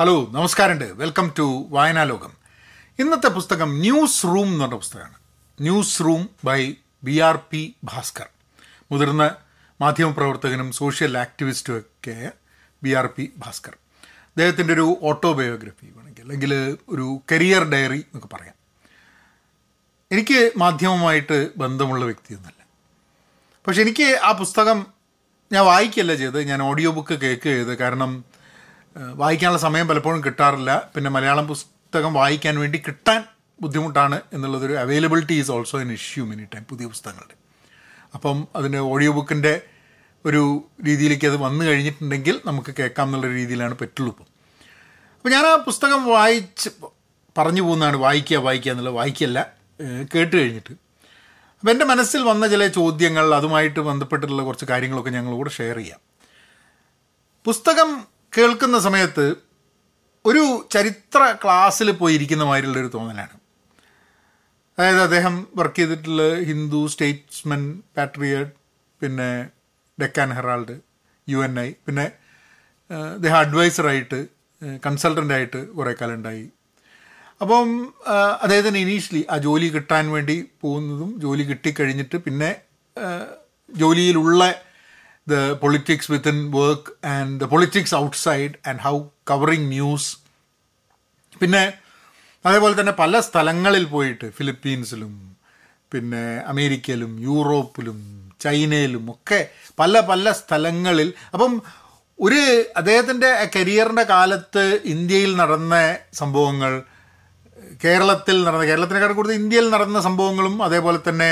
Hello നമസ്കാരമുണ്ട്. Welcome to Vayanalokam. ഇന്നത്തെ പുസ്തകം ന്യൂസ് റൂം എന്ന് പറഞ്ഞ പുസ്തകമാണ്. Newsroom by B R P Bhaskar മുതിർന്ന മാധ്യമപ്രവർത്തകനും സോഷ്യൽ ആക്ടിവിസ്റ്റും ഒക്കെ ബി ആർ പി ഭാസ്കർ അദ്ദേഹത്തിന്റെ ഒരു ഓട്ടോബയോഗ്രഫി വേണമെങ്കിൽ അല്ലെങ്കിൽ ഒരു കരിയർ ഡയറി എന്നൊക്കെ പറയാം. എനിക്ക് മാധ്യമമായിട്ട് ബന്ധമുള്ള വ്യക്തിയൊന്നുമല്ല. പക്ഷെ എനിക്ക് ആ പുസ്തകം ഞാൻ വായിക്കല്ല ചെയ്ത് ഞാൻ ഓഡിയോ ബുക്ക് കേൾക്കുക ചെയ്ത് കാരണം വായിക്കാനുള്ള സമയം പലപ്പോഴും കിട്ടാറില്ല. പിന്നെ മലയാളം പുസ്തകം വായിക്കാൻ വേണ്ടി കിട്ടാൻ ബുദ്ധിമുട്ടാണ് എന്നുള്ളതൊരു availability is also an issue many time പുതിയ പുസ്തകങ്ങളുടെ. അപ്പം അതിന് ഓഡിയോ ബുക്കിന്റെ ഒരു രീതിയിലേക്ക് അത് വന്നു കഴിഞ്ഞിട്ടുണ്ടെങ്കിൽ നമുക്ക് കേൾക്കാം എന്നുള്ള രീതിയിലാണ് പറ്റുള്ളൂ ഇപ്പം. അപ്പോൾ ഞാൻ ആ പുസ്തകം വായിച്ച് പറഞ്ഞു പോകുന്നതാണ് വായിക്കുക വായിക്കുക എന്നുള്ളത് വായിക്കല്ല കേട്ട് കഴിഞ്ഞിട്ട്. അപ്പോൾ എന്റെ മനസ്സിൽ വന്ന ചില ചോദ്യങ്ങൾ അതുമായിട്ട് ബന്ധപ്പെട്ടിട്ടുള്ള കുറച്ച് കാര്യങ്ങളൊക്കെ ഞങ്ങളോട് ഷെയർ ചെയ്യാം. പുസ്തകം കേൾക്കുന്ന സമയത്ത് ഒരു ചരിത്ര ക്ലാസ്സിൽ പോയിരിക്കുന്ന മാതിരിയുള്ളൊരു തോന്നലാണ്. അതായത് അദ്ദേഹം വർക്ക് ചെയ്തിട്ടുള്ള ഹിന്ദു സ്റ്റേറ്റ്സ്മെൻ പാട്രിയഡ് പിന്നെ Deccan Herald U N I പിന്നെ അദ്ദേഹം അഡ്വൈസറായിട്ട് കൺസൾട്ടന്റായിട്ട് കുറേ കാലം ഉണ്ടായി അപ്പം അദ്ദേഹത്തിന് ഇനീഷ്യലി ആ ജോലി കിട്ടാൻ വേണ്ടി പോകുന്നതും ജോലി കിട്ടിക്കഴിഞ്ഞിട്ട് പിന്നെ ജോലിയിലുള്ള the politics within work and the politics outside and how covering news. പിന്നെ അതേപോലെ തന്നെ പല സ്ഥലങ്ങളിൽ പോയിട്ട് ഫിലിപ്പീൻസിലും പിന്നെ അമേരിക്കയിലും യൂറോപ്പിലും ചൈനയിലും ഒക്കെ പല പല സ്ഥലങ്ങളിൽ അപ്പം ഒരു അദ്ദേഹത്തിന്റെ കരിയറിന്റെ കാലത്ത് ഇന്ത്യയിൽ നടന്ന സംഭവങ്ങൾ കേരളത്തിൽ നടന്ന കേരളത്തിനെക്കാൾ കൂടുതൽ ഇന്ത്യയിൽ നടന്ന സംഭവങ്ങളും അതേപോലെ തന്നെ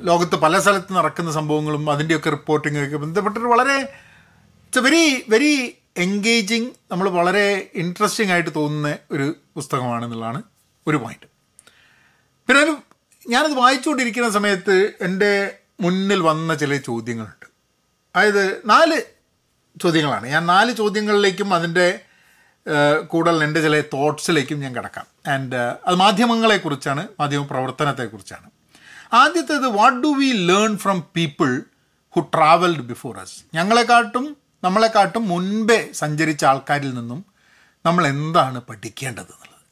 ലോകത്ത് പല സ്ഥലത്ത് നടക്കുന്ന സംഭവങ്ങളും അതിന്റെയൊക്കെ റിപ്പോർട്ടിങ്ങൊക്കെ ബന്ധപ്പെട്ടിട്ട് വളരെ it's a very very engaging നമ്മൾ വളരെ ഇൻട്രസ്റ്റിംഗ് ആയിട്ട് തോന്നുന്ന ഒരു പുസ്തകമാണെന്നുള്ളതാണ് ഒരു പോയിന്റ് പിന്നെ ഒരു ഞാനത് വായിച്ചുകൊണ്ടിരിക്കുന്ന സമയത്ത് എന്റെ മുന്നിൽ വന്ന ചില ചോദ്യങ്ങളുണ്ട്. അതായത് നാല് ചോദ്യങ്ങളാണ്. ഞാൻ നാല് ചോദ്യങ്ങളിലേക്കും അതിന്റെ കൂടുതൽ എന്റെ ചില തോട്ട്സിലേക്കും ഞാൻ കിടക്കാം. ആൻഡ് അത് മാധ്യമങ്ങളെക്കുറിച്ചാണ് മാധ്യമ പ്രവർത്തനത്തെക്കുറിച്ചാണ്. ആദ്യത്തേത് what do we learn from people who travelled before us ഞങ്ങളെക്കാട്ടും നമ്മളെക്കാട്ടും മുൻപേ സഞ്ചരിച്ച ആൾക്കാരിൽ നിന്നും നമ്മൾ എന്താണ് പഠിക്കേണ്ടത് എന്നുള്ളത്.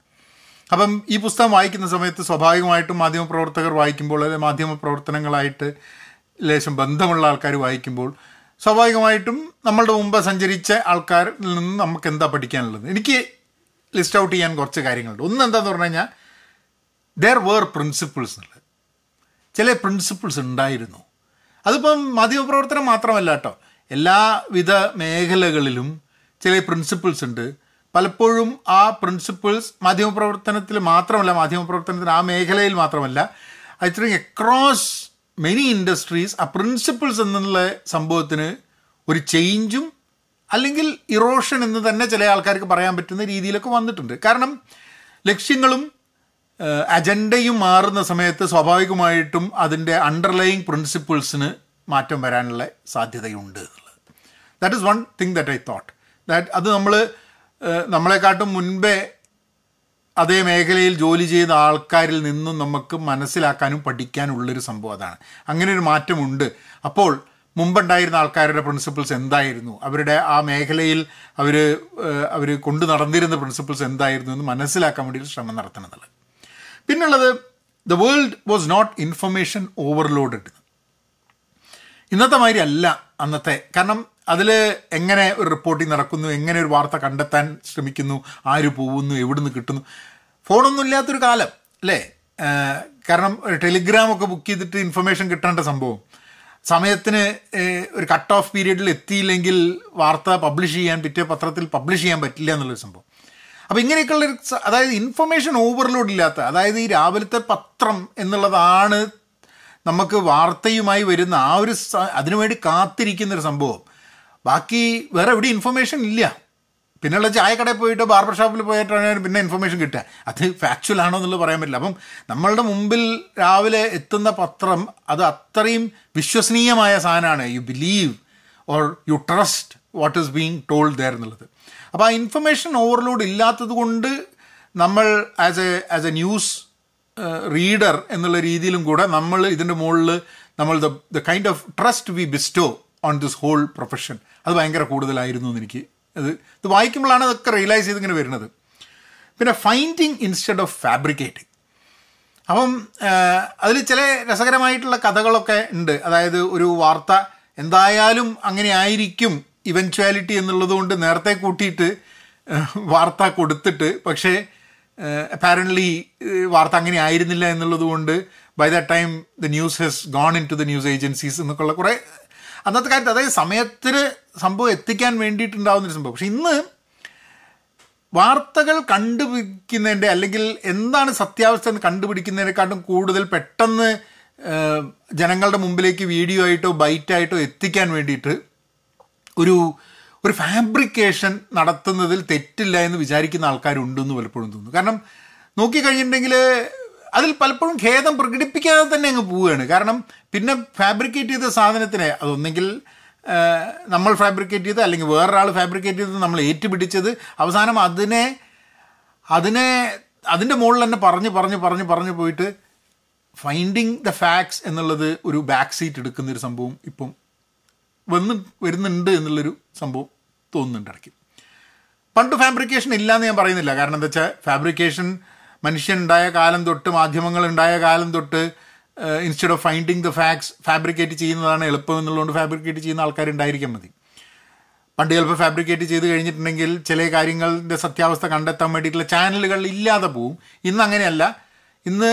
അപ്പം ഈ പുസ്തകം വായിക്കുന്ന സമയത്ത് സ്വാഭാവികമായിട്ടും മാധ്യമപ്രവർത്തകർ വായിക്കുമ്പോൾ അല്ലെങ്കിൽ മാധ്യമ പ്രവർത്തനങ്ങളായിട്ട് ലേശം ബന്ധമുള്ള ആൾക്കാർ വായിക്കുമ്പോൾ സ്വാഭാവികമായിട്ടും നമ്മളുടെ മുമ്പ് സഞ്ചരിച്ച ആൾക്കാരിൽ നിന്ന് നമുക്ക് എന്താ പഠിക്കാനുള്ളത്? എനിക്ക് ലിസ്റ്റ് ഔട്ട് ചെയ്യാൻ കുറച്ച് കാര്യങ്ങളുണ്ട്. ഒന്ന് എന്താന്ന് പറഞ്ഞു കഴിഞ്ഞാൽ ദർ വേർ പ്രിൻസിപ്പിൾസ് എന്നുള്ളത്. ചില പ്രിൻസിപ്പിൾസ് ഉണ്ടായിരുന്നു. അതിപ്പം മാധ്യമപ്രവർത്തനം മാത്രമല്ല കേട്ടോ. എല്ലാവിധ മേഖലകളിലും ചില പ്രിൻസിപ്പിൾസ് ഉണ്ട്. പലപ്പോഴും ആ പ്രിൻസിപ്പിൾസ് മാധ്യമപ്രവർത്തനത്തിൽ മാത്രമല്ല മാധ്യമപ്രവർത്തനത്തിന് ആ മേഖലയിൽ മാത്രമല്ല. I think across many industries ആ പ്രിൻസിപ്പിൾസ് എന്നുള്ള സംഭവത്തിന് ഒരു ചേഞ്ചും അല്ലെങ്കിൽ ഇറോഷൻ എന്ന് തന്നെ ചില ആൾക്കാർക്ക് പറയാൻ പറ്റുന്ന രീതിയിലൊക്കെ വന്നിട്ടുണ്ട്. കാരണം ലക്ഷ്യങ്ങളും അജണ്ടയും മാറുന്ന സമയത്ത് സ്വാഭാവികമായിട്ടും അതിന്റെ അണ്ടർലൈങ് പ്രിൻസിപ്പിൾസിന് മാറ്റം വരാനുള്ള സാധ്യതയുണ്ട്. എന്നുള്ളത് that is one thing that I thought that അത് നമ്മൾ നമ്മളെക്കാട്ടും മുൻപേ അതേ മേഖലയിൽ ജോലി ചെയ്ത ആൾക്കാരിൽ നിന്നും നമുക്ക് മനസ്സിലാക്കാനും പഠിക്കാനും ഉള്ളൊരു സംഭവം അതാണ്. അങ്ങനെ ഒരു മാറ്റമുണ്ട്. അപ്പോൾ മുമ്പുണ്ടായിരുന്ന ആൾക്കാരുടെ പ്രിൻസിപ്പിൾസ് എന്തായിരുന്നു? അവരുടെ ആ മേഖലയിൽ അവർ അവർ കൊണ്ടു നടന്നിരുന്ന പ്രിൻസിപ്പിൾസ് എന്തായിരുന്നു എന്ന് മനസ്സിലാക്കാൻ വേണ്ടി ശ്രമം നടത്തണം എന്നുള്ളത്. പിന്നുള്ളത് the world was not information overloaded ഇന്നത്തെ മാതിരി അല്ല അന്നത്തെ. കാരണം അതിൽ എങ്ങനെ ഒരു റിപ്പോർട്ടിംഗ് നടക്കുന്നു എങ്ങനെ ഒരു വാർത്ത കണ്ടെത്താൻ ശ്രമിക്കുന്നു ആര് പോകുന്നു എവിടുന്ന് കിട്ടുന്നു. ഫോണൊന്നും ഇല്ലാത്തൊരു കാലം അല്ലേ? കാരണം ടെലിഗ്രാം ഒക്കെ ബുക്ക് ചെയ്തിട്ട് ഇൻഫർമേഷൻ കിട്ടേണ്ട സംഭവം. സമയത്തിന് ഒരു കട്ട് ഓഫ് പീരീഡിൽ എത്തിയില്ലെങ്കിൽ വാർത്ത പബ്ലിഷ് ചെയ്യാൻ പിറ്റേ പത്രത്തിൽ പബ്ലിഷ് ചെയ്യാൻ പറ്റില്ല എന്നുള്ളൊരു സംഭവം. അപ്പോൾ ഇങ്ങനെയൊക്കെയുള്ള അതായത് ഇൻഫർമേഷൻ ഓവർലോഡ് ഇല്ലാത്ത അതായത് ഈ രാവിലത്തെ പത്രം എന്നുള്ളതാണ് നമുക്ക് വാർത്തയുമായി വരുന്ന ആ ഒരു അതിനുവേണ്ടി കാത്തിരിക്കുന്ന ഒരു സംഭവം. ബാക്കി വേറെ എവിടെ ഇൻഫർമേഷൻ ഇല്ല. പിന്നെയുള്ള ചായക്കടയിൽ പോയിട്ട് ബാർബർ ഷോപ്പിൽ പോയിട്ടാണ് പിന്നെ ഇൻഫർമേഷൻ കിട്ടുക. അത് ഫാക്ച്വൽ ആണോ എന്നുള്ളത് പറയാൻ പറ്റില്ല. അപ്പം നമ്മളുടെ മുമ്പിൽ രാവിലെ എത്തുന്ന പത്രം അത് അത്രയും വിശ്വസനീയമായ സാധനമാണ്. You believe or you trust what is being told there എന്നുള്ളത്. അപ്പോൾ ആ ഇൻഫർമേഷൻ ഓവർലോഡ് ഇല്ലാത്തത് കൊണ്ട് നമ്മൾ as a as a news reader എന്നുള്ള രീതിയിലും കൂടെ നമ്മൾ ഇതിന്റെ മുകളിൽ നമ്മൾ the the kind of trust we bestow on this whole profession അത് ഭയങ്കര കൂടുതലായിരുന്നു എനിക്ക് അത് ഇത് വായിക്കുമ്പോഴാണ് അതൊക്കെ റിയലൈസ് ചെയ്തിങ്ങനെ വരുന്നത്. പിന്നെ ഫൈൻഡിങ് ഇൻസ്റ്റെഡ് ഓഫ് ഫാബ്രിക്കേറ്റിംഗ് അപ്പം അതിൽ ചില രസകരമായിട്ടുള്ള കഥകളൊക്കെ ഉണ്ട്. അതായത് ഒരു വാർത്ത എന്തായാലും അങ്ങനെ ആയിരിക്കും ഇവൻച്വാലിറ്റി എന്നുള്ളതുകൊണ്ട് നേരത്തെ കൂട്ടിയിട്ട് വാർത്ത കൊടുത്തിട്ട് പക്ഷേ അപ്പാരന്റ്ലി വാർത്ത അങ്ങനെ ആയിരുന്നില്ല എന്നുള്ളതുകൊണ്ട് by the time the news has gone into the news agencies എന്നൊക്കെയുള്ള കുറേ അന്നത്തെ കാലത്ത് അതായത് സമയത്തിന് സംഭവം എത്തിക്കാൻ വേണ്ടിയിട്ടുണ്ടാവുന്നൊരു സംഭവം. പക്ഷെ ഇന്ന് വാർത്തകൾ കണ്ടുപിടിക്കുന്നതിന്റെ അല്ലെങ്കിൽ എന്താണ് സത്യാവസ്ഥ എന്ന് കണ്ടുപിടിക്കുന്നതിനെക്കാട്ടും കൂടുതൽ പെട്ടെന്ന് ജനങ്ങളുടെ മുമ്പിലേക്ക് വീഡിയോ ആയിട്ടോ ബൈറ്റായിട്ടോ എത്തിക്കാൻ വേണ്ടിയിട്ട് ഒരു ഒരു ഫാബ്രിക്കേഷൻ നടത്തുന്നതിൽ തെറ്റില്ല എന്ന് വിചാരിക്കുന്ന ആൾക്കാരുണ്ടെന്ന് പലപ്പോഴും തോന്നുന്നു. കാരണം നോക്കിക്കഴിഞ്ഞിട്ടുണ്ടെങ്കിൽ അതിൽ പലപ്പോഴും ഖേദം പ്രകടിപ്പിക്കാതെ തന്നെ അങ്ങ് പോവുകയാണ്. കാരണം പിന്നെ ഫാബ്രിക്കേറ്റ് ചെയ്ത സാധനത്തിനെ അതൊന്നെങ്കിൽ നമ്മൾ ഫാബ്രിക്കേറ്റ് ചെയ്ത് അല്ലെങ്കിൽ വേറൊരാൾ ഫാബ്രിക്കേറ്റ് ചെയ്ത് നമ്മൾ ഏറ്റുപിടിച്ചത് അവസാനം അതിനെ അതിനെ അതിന്റെ മുകളിൽ തന്നെ പറഞ്ഞ് പറഞ്ഞ് പറഞ്ഞ് പറഞ്ഞ് പോയിട്ട് ഫൈൻഡിങ് ദ ഫാക്ട്സ് എന്നുള്ളത് ഒരു ബാക്ക് സീറ്റ് എടുക്കുന്നൊരു സംഭവം ഇപ്പം വന്ന് വരുന്നുണ്ട് എന്നുള്ളൊരു സംഭവം തോന്നുന്നുണ്ട് ഇടയ്ക്ക്. പണ്ട് ഫാബ്രിക്കേഷൻ ഇല്ല എന്ന് ഞാൻ പറയുന്നില്ല. കാരണം എന്താ വെച്ചാൽ ഫാബ്രിക്കേഷൻ മനുഷ്യൻ ഉണ്ടായ കാലം തൊട്ട് മാധ്യമങ്ങൾ ഉണ്ടായ കാലം തൊട്ട് instead of finding the facts fabricate ചെയ്യുന്നതാണ് എളുപ്പം എന്നുള്ളതുകൊണ്ട് ഫാബ്രിക്കേറ്റ് ചെയ്യുന്ന ആൾക്കാരുണ്ടായിരിക്കാൻ മതി. പണ്ട് ചിലപ്പോൾ ഫാബ്രിക്കേറ്റ് ചെയ്ത് കഴിഞ്ഞിട്ടുണ്ടെങ്കിൽ ചില കാര്യങ്ങളുടെ സത്യാവസ്ഥ കണ്ടെത്താൻ വേണ്ടിയിട്ടുള്ള ചാനലുകൾ ഇല്ലാതെ പോവും. ഇന്ന് അങ്ങനെയല്ല. ഇന്ന്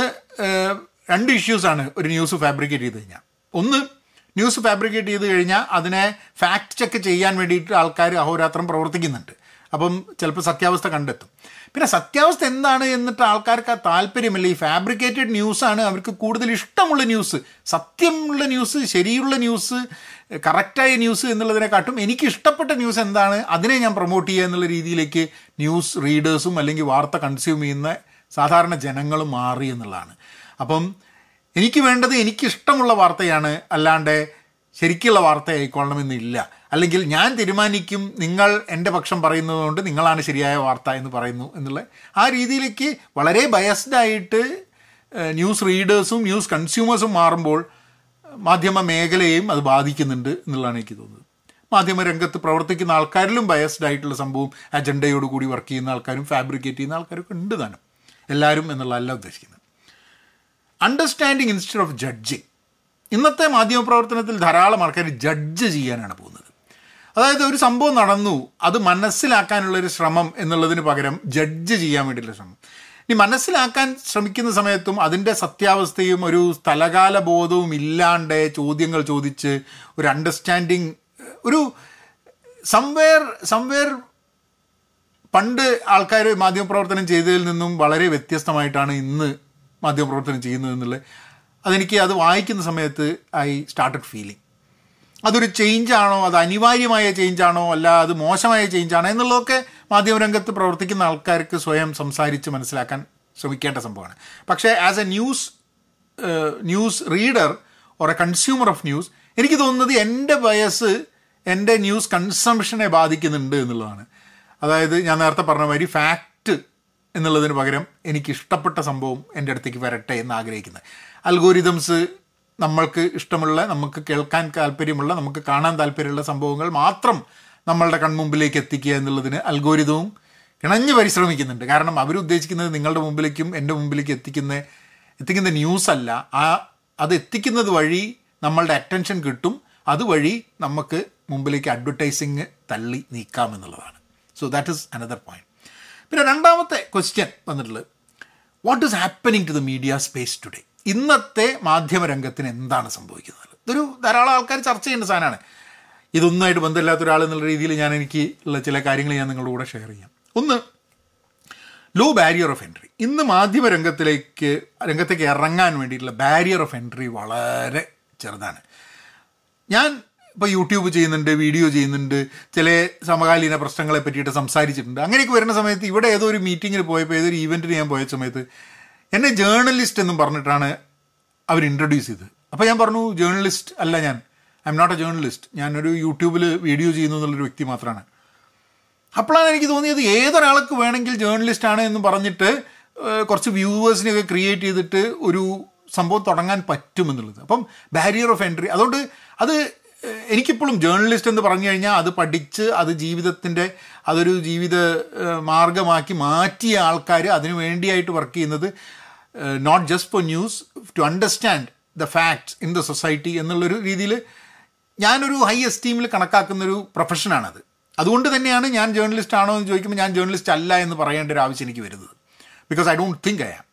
രണ്ട് ഇഷ്യൂസാണ് ഒരു ന്യൂസ് ഫാബ്രിക്കേറ്റ് ചെയ്ത് കഴിഞ്ഞാൽ ഒന്ന് ന്യൂസ് ഫാബ്രിക്കേറ്റ് ചെയ്ത് കഴിഞ്ഞാൽ അതിനെ ഫാക്ട് ചെക്ക് ചെയ്യാൻ വേണ്ടിയിട്ട് ആൾക്കാർ അഹോരാത്രം പ്രവർത്തിക്കുന്നുണ്ട്. അപ്പം ചിലപ്പോൾ സത്യാവസ്ഥ കണ്ടെത്തും. പിന്നെ സത്യാവസ്ഥ എന്താണ് എന്നിട്ട് ആൾക്കാർക്ക് ആ താല്പര്യമില്ല? ഈ ഫാബ്രിക്കേറ്റഡ് ന്യൂസാണ് അവർക്ക് കൂടുതൽ ഇഷ്ടമുള്ള ന്യൂസ്. സത്യമുള്ള ന്യൂസ് ശരിയുള്ള ന്യൂസ് കറക്റ്റായ ന്യൂസ് എന്നുള്ളതിനെക്കാട്ടും എനിക്ക് ഇഷ്ടപ്പെട്ട ന്യൂസ് എന്താണ് അതിനെ ഞാൻ പ്രൊമോട്ട് ചെയ്യുക എന്നുള്ള രീതിയിലേക്ക് ന്യൂസ് റീഡേഴ്സും അല്ലെങ്കിൽ വാർത്ത കൺസ്യൂം ചെയ്യുന്ന സാധാരണ ജനങ്ങളും മാറി എന്നുള്ളതാണ്. അപ്പം എനിക്ക് വേണ്ടത് എനിക്കിഷ്ടമുള്ള വാർത്തയാണ്. അല്ലാണ്ട് ശരിക്കുള്ള വാർത്ത ആയിക്കൊള്ളണമെന്നില്ല അല്ലെങ്കിൽ ഞാൻ തീരുമാനിക്കും നിങ്ങൾ എന്റെ പക്ഷം പറയുന്നതുകൊണ്ട് നിങ്ങളാണ് ശരിയായ വാർത്ത എന്ന് പറയുന്നു എന്നുള്ള ആ രീതിയിലേക്ക് വളരെ ബയസ്ഡായിട്ട് ന്യൂസ് റീഡേഴ്സും ന്യൂസ് കൺസ്യൂമേഴ്സും മാറുമ്പോൾ മാധ്യമ മേഖലയെയും അത് ബാധിക്കുന്നുണ്ട് എന്നുള്ളതാണ് എനിക്ക് തോന്നുന്നത്. മാധ്യമ രംഗത്ത് പ്രവർത്തിക്കുന്ന ആൾക്കാരിലും ബയസ്ഡ് ആയിട്ടുള്ള സംഭവം അജണ്ടയോട് കൂടി വർക്ക് ചെയ്യുന്ന ആൾക്കാരും ഫാബ്രിക്കേറ്റ് ചെയ്യുന്ന ആൾക്കാരൊക്കെ ഉണ്ട് താനും. എല്ലാവരും എന്നുള്ളതല്ല ഉദ്ദേശിക്കുന്നത്. അണ്ടർസ്റ്റാൻഡിങ് ഇൻസ്റ്റഡ് ഓഫ് ജഡ്ജിങ് ഇന്നത്തെ മാധ്യമപ്രവർത്തനത്തിൽ ധാരാളം ആൾക്കാർ ജഡ്ജ് ചെയ്യാനാണ് പോകുന്നത്. അതായത് ഒരു സംഭവം നടന്നു അത് മനസ്സിലാക്കാനുള്ളൊരു ശ്രമം എന്നുള്ളതിന് പകരം ജഡ്ജ് ചെയ്യാൻ വേണ്ടിയിട്ടുള്ള ശ്രമം. ഇനി മനസ്സിലാക്കാൻ ശ്രമിക്കുന്ന സമയത്തും അതിന്റെ സത്യാവസ്ഥയും ഒരു സ്ഥലകാല ബോധവും ഇല്ലാണ്ട് ചോദ്യങ്ങൾ ചോദിച്ച് ഒരു അണ്ടർസ്റ്റാൻഡിങ് ഒരു സംവേർ സംവേർ പണ്ട് ആൾക്കാർ മാധ്യമപ്രവർത്തനം ചെയ്തതിൽ നിന്നും വളരെ വ്യത്യസ്തമായിട്ടാണ് ഇന്ന് മാധ്യമപ്രവർത്തനം ചെയ്യുന്നു എന്നുള്ളത് അതെനിക്ക് അത് വായിക്കുന്ന സമയത്ത് ഐ സ്റ്റാർട്ടഡ് ഫീലിംഗ് അതൊരു ചേഞ്ചാണോ അത് അനിവാര്യമായ ചേഞ്ചാണോ അല്ല അത് മോശമായ ചേഞ്ചാണോ എന്നുള്ളതൊക്കെ മാധ്യമരംഗത്ത് പ്രവർത്തിക്കുന്ന ആൾക്കാർക്ക് സ്വയം സംസാരിച്ച് മനസ്സിലാക്കാൻ ശ്രമിക്കേണ്ട സംഭവമാണ്. പക്ഷേ as a news news reader or a consumer of news എനിക്ക് തോന്നുന്നത് എന്റെ വയസ്സ് എന്റെ ന്യൂസ് കൺസംഷനെ ബാധിക്കുന്നുണ്ട് എന്നുള്ളതാണ്. അതായത് ഞാൻ നേരത്തെ പറഞ്ഞ മാതിരി ഫാക്റ്റ് എന്നുള്ളതിന് പകരം എനിക്കിഷ്ടപ്പെട്ട സംഭവം എന്റെ അടുത്തേക്ക് വരട്ടെ എന്ന് ആഗ്രഹിക്കുന്നത്. അൽഗോരിതംസ് നമ്മൾക്ക് ഇഷ്ടമുള്ള നമുക്ക് കേൾക്കാൻ താല്പര്യമുള്ള നമുക്ക് കാണാൻ താല്പര്യമുള്ള സംഭവങ്ങൾ മാത്രം നമ്മളുടെ കൺമുമ്പിലേക്ക് എത്തിക്കുക എന്നുള്ളതിന് അൽഗോരിതവും ഇണഞ്ഞ് പരിശ്രമിക്കുന്നുണ്ട്. കാരണം അവരുദ്ദേശിക്കുന്നത് നിങ്ങളുടെ മുമ്പിലേക്കും എന്റെ മുമ്പിലേക്ക് എത്തിക്കുന്ന എത്തിക്കുന്ന ന്യൂസ് അല്ല. ആ അത് എത്തിക്കുന്നത് വഴി നമ്മളുടെ അറ്റൻഷൻ കിട്ടും. അതുവഴി നമുക്ക് മുമ്പിലേക്ക് അഡ്വർടൈസിങ് തള്ളി നീക്കാം എന്നുള്ളതാണ്. So that is another point പിന്നെ രണ്ടാമത്തെ ക്വസ്റ്റ്യൻ വന്നിട്ടുള്ളത്. What is happening to the media space today ഇന്നത്തെ മാധ്യമരംഗത്തിന് എന്താണ് സംഭവിക്കുന്നത്? ഇതൊരു ധാരാളം ആൾക്കാർ ചർച്ച ചെയ്യേണ്ട സാധനമാണ്. ഇതൊന്നുമായിട്ട് ബന്ധമില്ലാത്ത ഒരാൾ എന്നുള്ള രീതിയിൽ ഞാൻ എനിക്ക് ഉള്ള ചില കാര്യങ്ങൾ ഞാൻ നിങ്ങളുടെ കൂടെ ഷെയർ ചെയ്യാം. ഒന്ന് ലോ ബാരിയർ ഓഫ് എൻട്രി ഇന്ന് മാധ്യമ രംഗത്തിലേക്ക് രംഗത്തേക്ക് ഇറങ്ങാൻ വേണ്ടിയിട്ടുള്ള ബാരിയർ ഓഫ് എൻട്രി വളരെ ചെറുതാണ്. ഞാൻ ഇപ്പോൾ യൂട്യൂബ് ചെയ്യുന്നുണ്ട് വീഡിയോ ചെയ്യുന്നുണ്ട് ചില സമകാലീന പ്രശ്നങ്ങളെ പറ്റിയിട്ട് സംസാരിച്ചിട്ടുണ്ട്. അങ്ങനെയൊക്കെ വരുന്ന സമയത്ത് ഇവിടെ ഏതോ ഒരു മീറ്റിങ്ങിൽ പോയപ്പോൾ ഏതൊരു ഈവന്റിന് ഞാൻ പോയ സമയത്ത് എന്നെ ജേർണലിസ്റ്റ് എന്നും പറഞ്ഞിട്ടാണ് അവർ ഇൻട്രൊഡ്യൂസ് ചെയ്തത്. അപ്പോൾ ഞാൻ പറഞ്ഞു ജേർണലിസ്റ്റ് അല്ല ഞാൻ. I M not a journalist ഞാനൊരു യൂട്യൂബിൽ വീഡിയോ ചെയ്യുന്നു എന്നുള്ളൊരു വ്യക്തി മാത്രമാണ് അപ്പോഴാണ് എനിക്ക് തോന്നിയത് ഏതൊരാൾക്ക് വേണമെങ്കിൽ ജേർണലിസ്റ്റ് ആണ് എന്ന് പറഞ്ഞിട്ട് കുറച്ച് വ്യൂവേഴ്സിനെയൊക്കെ ക്രിയേറ്റ് ചെയ്തിട്ട് ഒരു സംഭവം തുടങ്ങാൻ പറ്റുമെന്നുള്ളത്. അപ്പം ബാരിയർ ഓഫ് എൻട്രി അതുകൊണ്ട് അത് എനിക്കിപ്പോഴും ജേർണലിസ്റ്റ് എന്ന് പറഞ്ഞു കഴിഞ്ഞാൽ അത് പഠിച്ച് അത് ജീവിതത്തിന്റെ അതൊരു ജീവിത മാർഗമാക്കി മാറ്റിയ ആൾക്കാർ അതിനു വേണ്ടിയായിട്ട് വർക്ക് ചെയ്യുന്നത് not just for news to understand the facts in the society എന്നുള്ളൊരു രീതിയിൽ ഞാനൊരു ഹൈ എസ്റ്റീമിൽ കണക്കാക്കുന്നൊരു പ്രൊഫഷനാണത് അതുകൊണ്ട് തന്നെയാണ് ഞാൻ ജേർണലിസ്റ്റ് ആണോ എന്ന് ചോദിക്കുമ്പോൾ ഞാൻ ജേർണലിസ്റ്റ് അല്ല എന്ന് പറയേണ്ട ഒരു ആവശ്യം എനിക്ക് വരുന്നത്. Because I don't think I am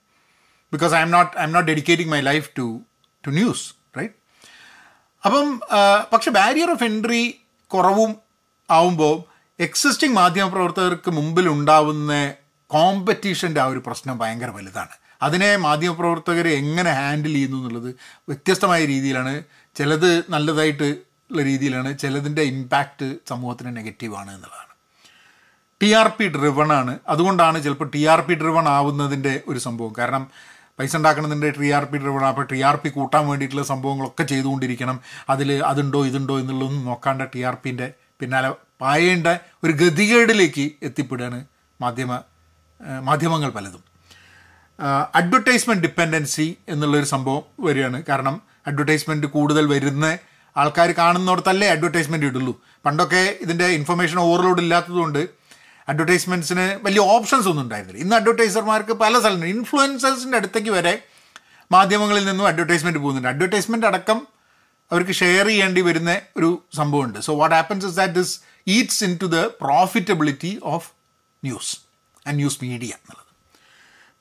because I'm not I'm not dedicating my life to to news അപ്പം പക്ഷെ ബാരിയർ ഓഫ് എൻട്രി കുറവും ആവുമ്പോൾ എക്സിസ്റ്റിംഗ് മാധ്യമപ്രവർത്തകർക്ക് മുമ്പിൽ ഉണ്ടാവുന്ന കോമ്പറ്റീഷന്റെ ആ ഒരു പ്രശ്നം ഭയങ്കര വലുതാണ്. അതിനെ മാധ്യമപ്രവർത്തകർ എങ്ങനെ ഹാൻഡിൽ ചെയ്യുന്നു എന്നുള്ളത് വ്യത്യസ്തമായ രീതിയിലാണ്. ചിലത് നല്ലതായിട്ട് ഉള്ള രീതിയിലാണ് ചിലതിന്റെ ഇമ്പാക്റ്റ് സമൂഹത്തിന് നെഗറ്റീവാണ് എന്നുള്ളതാണ്. ടി ആർ പി ഡ്രിവൺ ആണ്. അതുകൊണ്ടാണ് ചിലപ്പോൾ ടി ആർ പി ഡ്രിവൺ ആവുന്നതിന്റെ ഒരു സംഭവം. കാരണം പൈസ ഉണ്ടാക്കണമെന്നുണ്ട് ടി ആർ പി ഇടപെടണം അപ്പോൾ ടി ആർ പി കൂട്ടാൻ വേണ്ടിയിട്ടുള്ള സംഭവങ്ങളൊക്കെ ചെയ്തുകൊണ്ടിരിക്കണം. അതിൽ അതുണ്ടോ ഇതുണ്ടോ എന്നുള്ളതൊന്നും നോക്കാണ്ട് ടി ആർ പിന്റെ പിന്നാലെ പായേണ്ട ഒരു ഗതികേടിലേക്ക് എത്തിപ്പെടുകയാണ് മാധ്യമ മാധ്യമങ്ങൾ പലതും. അഡ്വർടൈസ്മെന്റ് ഡിപ്പെൻഡൻസി എന്നുള്ളൊരു സംഭവം വരികയാണ്. കാരണം അഡ്വർടൈസ്മെന്റ് കൂടുതൽ വരുന്ന ആൾക്കാർ കാണുന്നിടത്തല്ലേ അഡ്വർടൈസ്മെന്റ് ഇടുള്ളൂ. പണ്ടൊക്കെ ഇതിന്റെ ഇൻഫർമേഷൻ ഓവർലോഡ് ഇല്ലാത്തതുകൊണ്ട് അഡ്വർടൈസ്മെന്റ്സിന് വലിയ ഓപ്ഷൻസ് ഒന്നും ഉണ്ടായിരുന്നില്ല. ഇന്ന് അഡ്വർടൈസർമാർക്ക് പല സ്ഥലങ്ങളും ഇൻഫ്ലുവൻസേഴ്സിന്റെ അടുത്തേക്ക് വരെ മാധ്യമങ്ങളിൽ നിന്നും അഡ്വർടൈസ്മെന്റ് പോകുന്നുണ്ട്. അഡ്വർടൈസ്മെന്റ് അടക്കം അവർക്ക് ഷെയർ ചെയ്യേണ്ടി വരുന്ന ഒരു സംഭവമുണ്ട്. So what happens is that this eats into the profitability of news and news media എന്നുള്ളത്.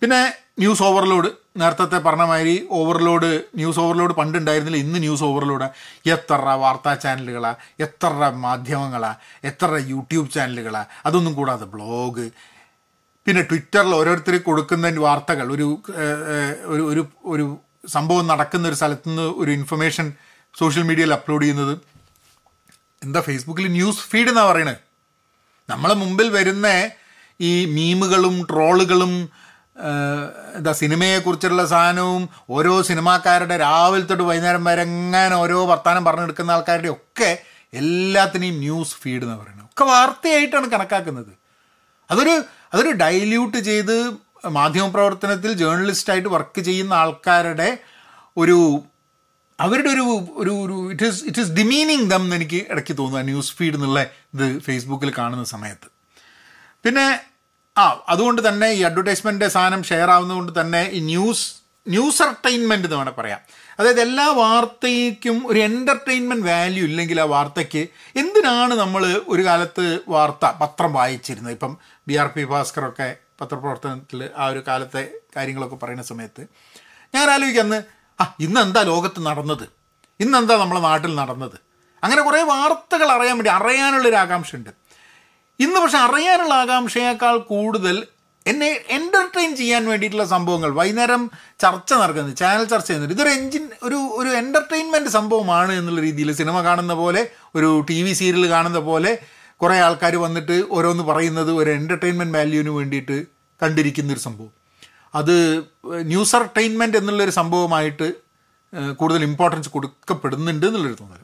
പിന്നെ ന്യൂസ് ഓവർലോഡ്. നേരത്തെ പറഞ്ഞ മാതിരി ഓവർലോഡ് ന്യൂസ് ഓവർലോഡ് പണ്ടുണ്ടായിരുന്നില്ല. ഇന്ന് ന്യൂസ് ഓവർലോഡ്. എത്ര വാർത്താ ചാനലുകളാണ് എത്ര മാധ്യമങ്ങളാണ് എത്ര യൂട്യൂബ് ചാനലുകളാണ് അതൊന്നും കൂടാതെ ബ്ലോഗ്. പിന്നെ ട്വിറ്ററിൽ ഓരോരുത്തർ കൊടുക്കുന്ന വാർത്തകൾ ഒരു ഒരു ഒരു ഒരു സംഭവം നടക്കുന്ന ഒരു സ്ഥലത്തുനിന്ന് ഒരു ഇൻഫർമേഷൻ സോഷ്യൽ മീഡിയയിൽ അപ്ലോഡ് ചെയ്യുന്നത്. എന്താ ഫേസ്ബുക്കിൽ ന്യൂസ് ഫീഡ് എന്നാണ് പറയണത് നമ്മളെ മുമ്പിൽ വരുന്ന ഈ മീമുകളും ട്രോളുകളും എന്താ സിനിമയെക്കുറിച്ചുള്ള സാധനവും ഓരോ സിനിമാക്കാരുടെ രാവിലെ തൊട്ട് വൈകുന്നേരം വരെ എങ്ങനെ ഓരോ വർത്തമാനം പറഞ്ഞെടുക്കുന്ന ആൾക്കാരുടെ ഒക്കെ എല്ലാത്തിനെയും ന്യൂസ് ഫീഡ് എന്ന് പറയുന്നത്. ഒക്കെ വാർത്തയായിട്ടാണ് കണക്കാക്കുന്നത്. അതൊരു അതൊരു ഡൈല്യൂട്ട് ചെയ്ത് മാധ്യമപ്രവർത്തനത്തിൽ ജേർണലിസ്റ്റായിട്ട് വർക്ക് ചെയ്യുന്ന ആൾക്കാരുടെ ഒരു അവരുടെ ഒരു ഒരു ഒരു it is it is demeaning them എന്ന് എനിക്ക് ഇടയ്ക്ക് തോന്നുക ന്യൂസ് ഫീഡ് എന്നുള്ള ഇത് ഫേസ്ബുക്കിൽ കാണുന്ന സമയത്ത്. പിന്നെ ആ അതുകൊണ്ട് തന്നെ ഈ അഡ്വർടൈസ്മെന്റ് സാധനം ഷെയർ ആവുന്നതുകൊണ്ട് തന്നെ ഈ ന്യൂസ് ന്യൂസ് എന്റർടൈൻമെന്റ് എന്ന് വേണേൽ പറയാം. അതായത് എല്ലാ വാർത്തയ്ക്കും ഒരു എന്റർടൈൻമെന്റ് വാല്യൂ ഇല്ലെങ്കിൽ ആ വാർത്തയ്ക്ക് എന്തിനാണ് നമ്മൾ ഒരു കാലത്ത് വാർത്ത പത്രം വായിച്ചിരുന്നത്? ഇപ്പം ബി ആർ പി ഭാസ്കറൊക്കെ പത്രപ്രവർത്തനത്തിൽ ആ ഒരു കാലത്തെ കാര്യങ്ങളൊക്കെ പറയുന്ന സമയത്ത് ഞാൻ ആലോചിക്കുക അന്ന് ആ ഇന്നെന്താ ലോകത്ത് നടന്നത്? ഇന്നെന്താ നമ്മളെ നാട്ടിൽ നടന്നത്? അങ്ങനെ കുറേ വാർത്തകൾ അറിയാൻ വേണ്ടി അറിയാനുള്ളൊരു ആകാംക്ഷയുണ്ട്. ഇന്ന് പക്ഷെ അറിയാനുള്ള ആകാംക്ഷയേക്കാൾ കൂടുതൽ എന്നെ എന്റർടൈൻ ചെയ്യാൻ വേണ്ടിയിട്ടുള്ള സംഭവങ്ങൾ. വൈകുന്നേരം ചർച്ച നടക്കുന്നത് ചാനൽ ചർച്ച ചെയ്യുന്നത്. ഇതൊരു എൻജിൻ ഒരു ഒരു എന്റർടൈൻമെന്റ് സംഭവമാണ് എന്നുള്ള രീതിയിൽ സിനിമ കാണുന്ന പോലെ ഒരു ടി വി സീരിയൽ കാണുന്ന പോലെ കുറേ ആൾക്കാർ വന്നിട്ട് ഓരോന്ന് പറയുന്നത് ഒരു എന്റർടൈൻമെന്റ് വാല്യൂവിന് വേണ്ടിയിട്ട് കണ്ടിരിക്കുന്ന ഒരു സംഭവം. അത് ന്യൂസ് എന്റർടൈൻമെന്റ് എന്നുള്ളൊരു സംഭവമായിട്ട് കൂടുതൽ ഇമ്പോർട്ടൻസ് കൊടുക്കപ്പെടുന്നുണ്ട് എന്നുള്ളൊരു തോന്നൽ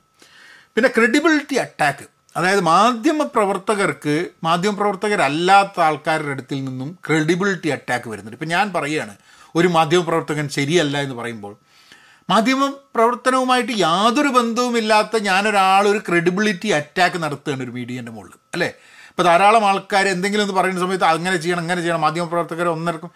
പിന്നെ ക്രെഡിബിലിറ്റി അറ്റാക്ക് അതായത് മാധ്യമ പ്രവർത്തകർക്ക് മാധ്യമ പ്രവർത്തകരല്ലാത്ത ആൾക്കാരുടെ അടുത്തിൽ നിന്നും ക്രെഡിബിലിറ്റി അറ്റാക്ക് വരുന്നുണ്ട്. ഇപ്പം ഞാൻ പറയുകയാണ് ഒരു മാധ്യമ പ്രവർത്തകൻ ശരിയല്ല എന്ന് പറയുമ്പോൾ മാധ്യമ പ്രവർത്തനവുമായിട്ട് യാതൊരു ബന്ധവുമില്ലാത്ത ഞാനൊരാൾ ഒരു ക്രെഡിബിലിറ്റി അറ്റാക്ക് നടത്തുകയാണ് ഒരു മീഡിയന്റെ മുകളിൽ അല്ലേ? ഇപ്പോൾ ധാരാളം ആൾക്കാർ എന്തെങ്കിലും ഒന്ന് പറയുന്ന സമയത്ത് അങ്ങനെ ചെയ്യണം അങ്ങനെ ചെയ്യണം മാധ്യമ പ്രവർത്തകർ ഒന്നിറക്കും.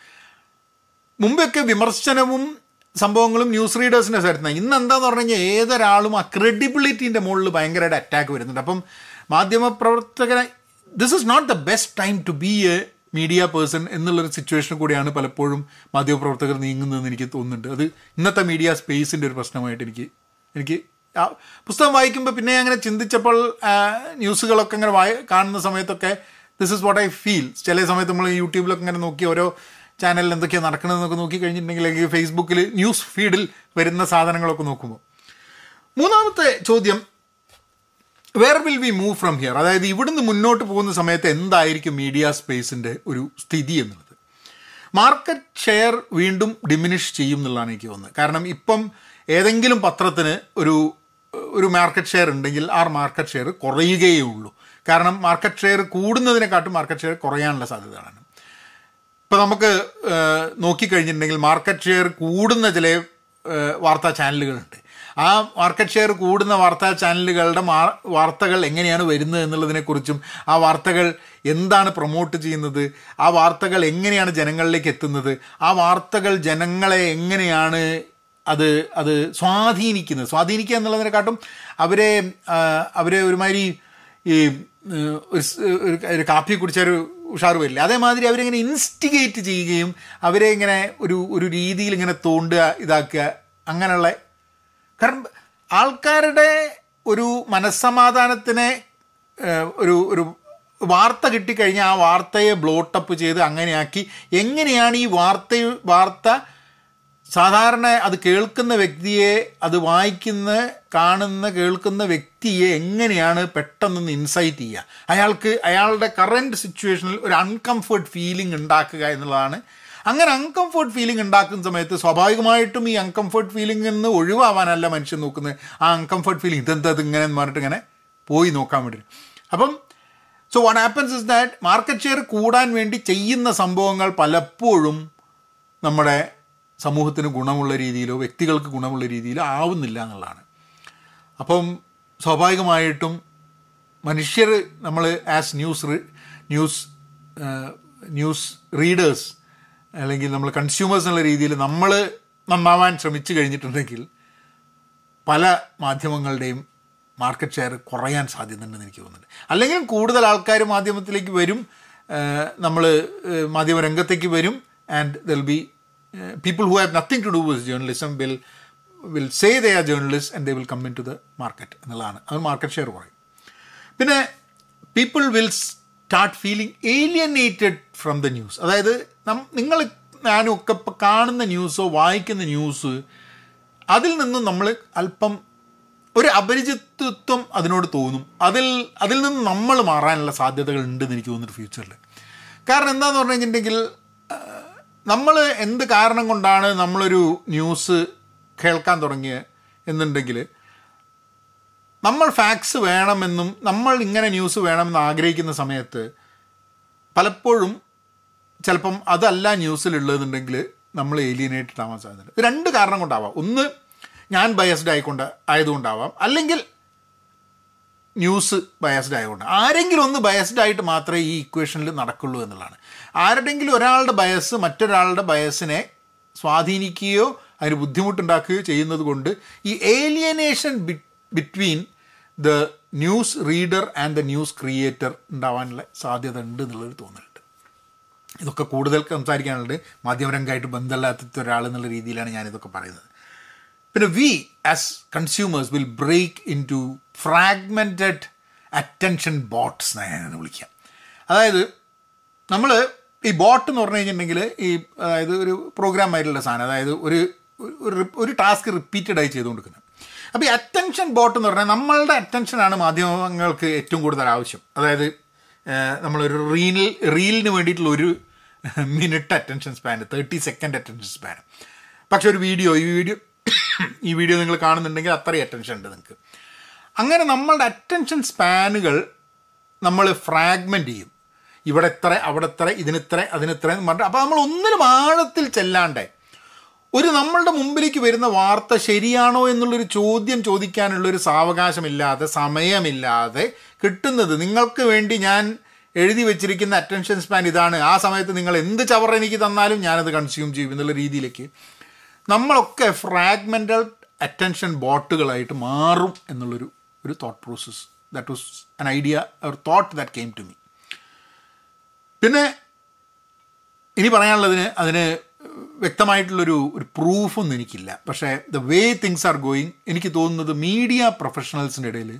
മുമ്പൊക്കെ വിമർശനവും സംഭവങ്ങളും ന്യൂസ് റീഡേഴ്സിന്റെ സ്ഥലത്ത് ഇന്ന് എന്താന്ന് പറഞ്ഞു കഴിഞ്ഞാൽ ഏതൊരാളും ആ ക്രെഡിബിലിറ്റീന്റെ മുകളിൽ ഭയങ്കരമായിട്ട് അറ്റാക്ക് വരുന്നുണ്ട്. അപ്പം മാധ്യമപ്രവർത്തകനെ this is not the best time to be a media person എന്നുള്ളൊരു സിറ്റുവേഷൻ കൂടിയാണ് പലപ്പോഴും മാധ്യമപ്രവർത്തകർ നീങ്ങുന്നതെന്ന് എനിക്ക് തോന്നുന്നുണ്ട്. അത് ഇന്നത്തെ മീഡിയ സ്പേസിന്റെ ഒരു പ്രശ്നമായിട്ട് എനിക്ക് എനിക്ക് പുസ്തകം വായിക്കുമ്പോൾ പിന്നെ അങ്ങനെ ചിന്തിച്ചപ്പോൾ ന്യൂസുകളൊക്കെ അങ്ങനെ വായി കാണുന്ന സമയത്തൊക്കെ this is what I feel ചില സമയത്ത് നമ്മൾ യൂട്യൂബിലൊക്കെ ഇങ്ങനെ നോക്കി ഓരോ ചാനലിൽ എന്തൊക്കെയാണ് നടക്കുന്നതെന്നൊക്കെ നോക്കി കഴിഞ്ഞിട്ടുണ്ടെങ്കിൽ അല്ലെങ്കിൽ ഫേസ്ബുക്കിൽ ന്യൂസ് ഫീഡിൽ വരുന്ന സാധനങ്ങളൊക്കെ നോക്കുമ്പോൾ മൂന്നാമത്തെ ചോദ്യം where will we move from here അതായത് ഇവിടുന്ന് മുന്നോട്ട് പോകുന്ന സമയത്ത് എന്തായിരിക്കും മീഡിയ സ്പേസിന്റെ ഒരു സ്ഥിതി എന്നുള്ളത്. മാർക്കറ്റ് ഷെയർ വീണ്ടും ഡിമിനിഷ് ചെയ്യും എന്നുള്ളതാണ് എനിക്ക് തോന്നുന്നത്. കാരണം ഇപ്പം ഏതെങ്കിലും പത്രത്തിന് ഒരു ഒരു മാർക്കറ്റ് ഷെയർ ഉണ്ടെങ്കിൽ ആ മാർക്കറ്റ് ഷെയർ കുറയുകയേ ഉള്ളൂ. കാരണം മാർക്കറ്റ് ഷെയർ കൂടുന്നതിനെക്കാട്ടും മാർക്കറ്റ് ഷെയർ കുറയാനുള്ള സാധ്യതകളാണ്. ഇപ്പോൾ നമുക്ക് നോക്കിക്കഴിഞ്ഞിട്ടുണ്ടെങ്കിൽ മാർക്കറ്റ് ഷെയർ കൂടുന്ന ചില വാർത്താ ചാനലുകളുണ്ട് ആ മാർക്കറ്റ് ഷെയർ കൂടുന്ന വാർത്താ ചാനലുകളുടെ വാർത്തകൾ എങ്ങനെയാണ് വരുന്നത് എന്നുള്ളതിനെക്കുറിച്ചും ആ വാർത്തകൾ എന്താണ് പ്രൊമോട്ട് ചെയ്യുന്നത് ആ വാർത്തകൾ എങ്ങനെയാണ് ജനങ്ങളിലേക്ക് എത്തുന്നത് ആ വാർത്തകൾ ജനങ്ങളെ എങ്ങനെയാണ് അത് അത് സ്വാധീനിക്കുന്നത് സ്വാധീനിക്കുക എന്നുള്ളതിനെക്കാട്ടും അവരെ അവരെ ഒരുമാതിരി ഈ ഒരു കാപ്പി കുടിച്ചൊരു ഉഷാർ വരില്ല. അതേമാതിരി അവരിങ്ങനെ ഇൻസ്റ്റിഗേറ്റ് ചെയ്യുകയും അവരെ ഇങ്ങനെ ഒരു ഒരു രീതിയിൽ ഇങ്ങനെ തോണ്ടുക ഇതാക്കുക അങ്ങനെയുള്ള കാരണം ആൾക്കാരുടെ ഒരു മനസ്സമാധാനത്തിനെ ഒരു ഒരു വാർത്ത കിട്ടിക്കഴിഞ്ഞാൽ ആ വാർത്തയെ ബ്ലോട്ടപ്പ് ചെയ്ത് അങ്ങനെയാക്കി എങ്ങനെയാണ് ഈ വാർത്ത വാർത്ത സാധാരണ അത് കേൾക്കുന്ന വ്യക്തിയെ അത് വായിക്കുന്ന കാണുന്ന കേൾക്കുന്ന വ്യക്തിയെ എങ്ങനെയാണ് പെട്ടെന്ന് ഇൻസൈറ്റ് ചെയ്യുക? അയാൾക്ക് അയാളുടെ കറന്റ് സിറ്റുവേഷനിൽ ഒരു അൺകംഫേർട്ട് ഫീലിംഗ് ഉണ്ടാക്കുക എന്നുള്ളതാണ് അങ്ങനെ അൺകംഫർട്ട് ഫീലിംഗ് ഉണ്ടാക്കുന്ന സമയത്ത് സ്വാഭാവികമായിട്ടും ഈ അൺകംഫർട്ട് ഫീലിംഗ് നിന്ന് ഒഴിവാവാനല്ല മനുഷ്യൻ നോക്കുന്നത്. ആ അൺകംഫർട്ട് ഫീലിംഗ് ഇതെന്താ ഇങ്ങനെ എന്ന് പറഞ്ഞിട്ട് ഇങ്ങനെ പോയി നോക്കാൻ വേണ്ടി. അപ്പം so what happens is that market share കൂടാൻ വേണ്ടി ചെയ്യുന്ന സംഭവങ്ങൾ പലപ്പോഴും നമ്മുടെ സമൂഹത്തിന് ഗുണമുള്ള രീതിയിലോ വ്യക്തികൾക്ക് ഗുണമുള്ള രീതിയിലോ ആവുന്നില്ല എന്നുള്ളതാണ്. അപ്പം സ്വാഭാവികമായിട്ടും മനുഷ്യർ നമ്മൾ as news news news readers അല്ലെങ്കിൽ നമ്മൾ കൺസ്യൂമേഴ്സ് എന്നുള്ള രീതിയിൽ നമ്മൾ നന്നാവാൻ ശ്രമിച്ചു കഴിഞ്ഞിട്ടുണ്ടെങ്കിൽ പല മാധ്യമങ്ങളുടെയും മാർക്കറ്റ് ഷെയർ കുറയാൻ സാധ്യതയുണ്ടെന്ന് എനിക്ക് തോന്നുന്നുണ്ട്. അല്ലെങ്കിൽ കൂടുതൽ ആൾക്കാർ മാധ്യമത്തിലേക്ക് വരും നമ്മൾ മാധ്യമരംഗത്തേക്ക് വരും and there'll be people who have nothing to do with journalism will will say they are journalist and they will come into the market എന്നുള്ളതാണ്. അത് മാർക്കറ്റ് ഷെയർ കുറയും. പിന്നെ people will start feeling alienated from the news അതായത് നം നിങ്ങൾ ഞാനും ഒക്കെ ഇപ്പോൾ കാണുന്ന ന്യൂസോ വായിക്കുന്ന ന്യൂസ് അതിൽ നിന്നും നമ്മൾ അല്പം ഒരു അപരിചിതത്വം അതിനോട് തോന്നും. അതിൽ അതിൽ നിന്ന് നമ്മൾ മാറാനുള്ള സാധ്യതകൾ ഉണ്ടെന്ന് എനിക്ക് തോന്നുന്നു ഫ്യൂച്ചറിൽ കാരണം എന്താണെന്ന് പറഞ്ഞു കഴിഞ്ഞിട്ടുണ്ടെങ്കിൽ നമ്മൾ എന്ത് കാരണം കൊണ്ടാണ് നമ്മളൊരു ന്യൂസ് കേൾക്കാൻ തുടങ്ങിയത് എന്നുണ്ടെങ്കിൽ നമ്മൾ ഫാക്സ് വേണമെന്നും നമ്മൾ ഇങ്ങനെ ന്യൂസ് വേണമെന്ന് ആഗ്രഹിക്കുന്ന സമയത്ത് പലപ്പോഴും ചിലപ്പം അതല്ല ന്യൂസിലുള്ളതെന്നുണ്ടെങ്കിൽ നമ്മൾ ഏലിയനേറ്റഡ് ആവാൻ സാധ്യതയുണ്ട് രണ്ട് കാരണം കൊണ്ടാവാം. ഒന്ന് ഞാൻ ബയസ്ഡ് ആയിക്കൊണ്ട് ആയതുകൊണ്ടാവാം. അല്ലെങ്കിൽ ന്യൂസ് ബയസ്ഡ് ആയതുകൊണ്ട്. ആരെങ്കിലും ഒന്ന് ബയസ്ഡ് ആയിട്ട് മാത്രമേ ഈ ഇക്വേഷനിൽ നടക്കുള്ളൂ എന്നുള്ളതാണ്. ആരുടെങ്കിലും ഒരാളുടെ ബയസ് മറ്റൊരാളുടെ ബയസിനെ സ്വാധീനിക്കുകയോ അതിന് ബുദ്ധിമുട്ടുണ്ടാക്കുകയോ ചെയ്യുന്നത് കൊണ്ട് ഈ alienation between the news reader and the news creator ഉണ്ടാവാനുള്ള സാധ്യത ഉണ്ട് എന്നുള്ളൊരു തോന്നലുണ്ട്. ഇതൊക്കെ കൂടുതൽ സംസാരിക്കാനുള്ളത് മാധ്യമരംഗമായിട്ട് ബന്ധമില്ലാത്ത ഒരാൾ എന്നുള്ള രീതിയിലാണ് ഞാനിതൊക്കെ പറയുന്നത്. പിന്നെ we as consumers will break into fragmented attention bots എന്നാണ് വിളിക്കാം അതായത് നമ്മൾ ഈ ബോട്ട് എന്ന് പറഞ്ഞു കഴിഞ്ഞിട്ടുണ്ടെങ്കിൽ ഈ അതായത് ഒരു പ്രോഗ്രാം ആയിട്ടുള്ള സാധനം അതായത് ഒരു ഒരു ടാസ്ക് റിപ്പീറ്റഡായി ചെയ്തുകൊണ്ടിരിക്കുന്നത് അപ്പോൾ ഈ അറ്റൻഷൻ ബോട്ട് എന്ന് പറഞ്ഞാൽ നമ്മളുടെ അറ്റൻഷനാണ് മാധ്യമങ്ങൾക്ക് ഏറ്റവും കൂടുതൽ ആവശ്യം. അതായത് നമ്മളൊരു റീലിൽ റീലിന് വേണ്ടിയിട്ടുള്ള ഒരു minute attention span thirty second attention span പക്ഷെ ഒരു വീഡിയോ ഈ വീഡിയോ ഈ വീഡിയോ നിങ്ങൾ കാണുന്നുണ്ടെങ്കിൽ അത്രയും അറ്റൻഷൻ ഉണ്ട് നിങ്ങൾക്ക് അങ്ങനെ നമ്മളുടെ അറ്റൻഷൻ സ്പാനുകൾ നമ്മൾ ഫ്രാഗ്മെന്റ് ചെയ്യും. ഇവിടെ ഇത്ര അവിടെ ഇത്ര ഇതിനിത്ര അതിനിത്ര എന്ന് പറഞ്ഞിട്ട്. അപ്പോൾ നമ്മൾ ഒന്നിനും ആഴത്തിൽ ചെല്ലാണ്ടേ ഒരു നമ്മളുടെ മുമ്പിലേക്ക് വരുന്ന വാർത്ത ശരിയാണോ എന്നുള്ളൊരു ചോദ്യം ചോദിക്കാനുള്ളൊരു സാവകാശമില്ലാതെ സമയമില്ലാതെ കിട്ടുന്നത് നിങ്ങൾക്ക് വേണ്ടി ഞാൻ എഴുതി വെച്ചിരിക്കുന്ന അറ്റൻഷൻ സ്പാൻ ഇതാണ്. ആ സമയത്ത് നിങ്ങൾ എന്ത് ചവർ എനിക്ക് തന്നാലും ഞാനത് കൺസ്യൂം ചെയ്യും എന്നുള്ള രീതിയിലേക്ക്. നമ്മളൊക്കെ ഫ്രാഗ്മെന്റൽ അറ്റൻഷൻ ബോട്ടുകളായിട്ട് മാറും എന്നുള്ളൊരു ഒരു thought process that was an idea ഒരു thought that came to me പിന്നെ ഇനി പറയാനുള്ളതിന് അതിന് വ്യക്തമായിട്ടുള്ളൊരു ഒരു പ്രൂഫൊന്നും എനിക്കില്ല. പക്ഷേ the way things are going എനിക്ക് തോന്നുന്നത് മീഡിയ പ്രൊഫഷണൽസിന്റെ ഇടയിൽ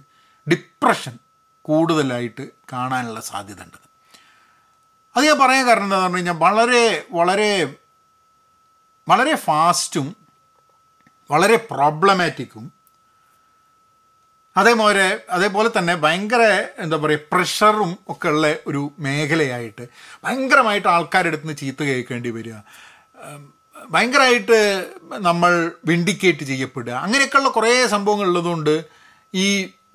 ഡിപ്രഷൻ കൂടുതലായിട്ട് കാണാനുള്ള സാധ്യത ഉണ്ട് അത് ഞാൻ പറയാൻ കാരണം എന്താണെന്ന് പറഞ്ഞു കഴിഞ്ഞാൽ വളരെ വളരെ വളരെ ഫാസ്റ്റും വളരെ പ്രോബ്ലമാറ്റിക്കും അതേപോലെ അതേപോലെ തന്നെ ഭയങ്കര എന്താ പറയുക പ്രഷറും ഒക്കെ ഉള്ള ഒരു മേഖലയായിട്ട് ഭയങ്കരമായിട്ട് ആൾക്കാരുടെ അടുത്ത് നിന്ന് ചീത്ത കേൾക്കേണ്ടി വരിക. ഭയങ്കരമായിട്ട് നമ്മൾ വിൻഡിക്കേറ്റ് ചെയ്യപ്പെടുക. അങ്ങനെയൊക്കെയുള്ള കുറേ സംഭവങ്ങൾ ഉള്ളതുകൊണ്ട് ഈ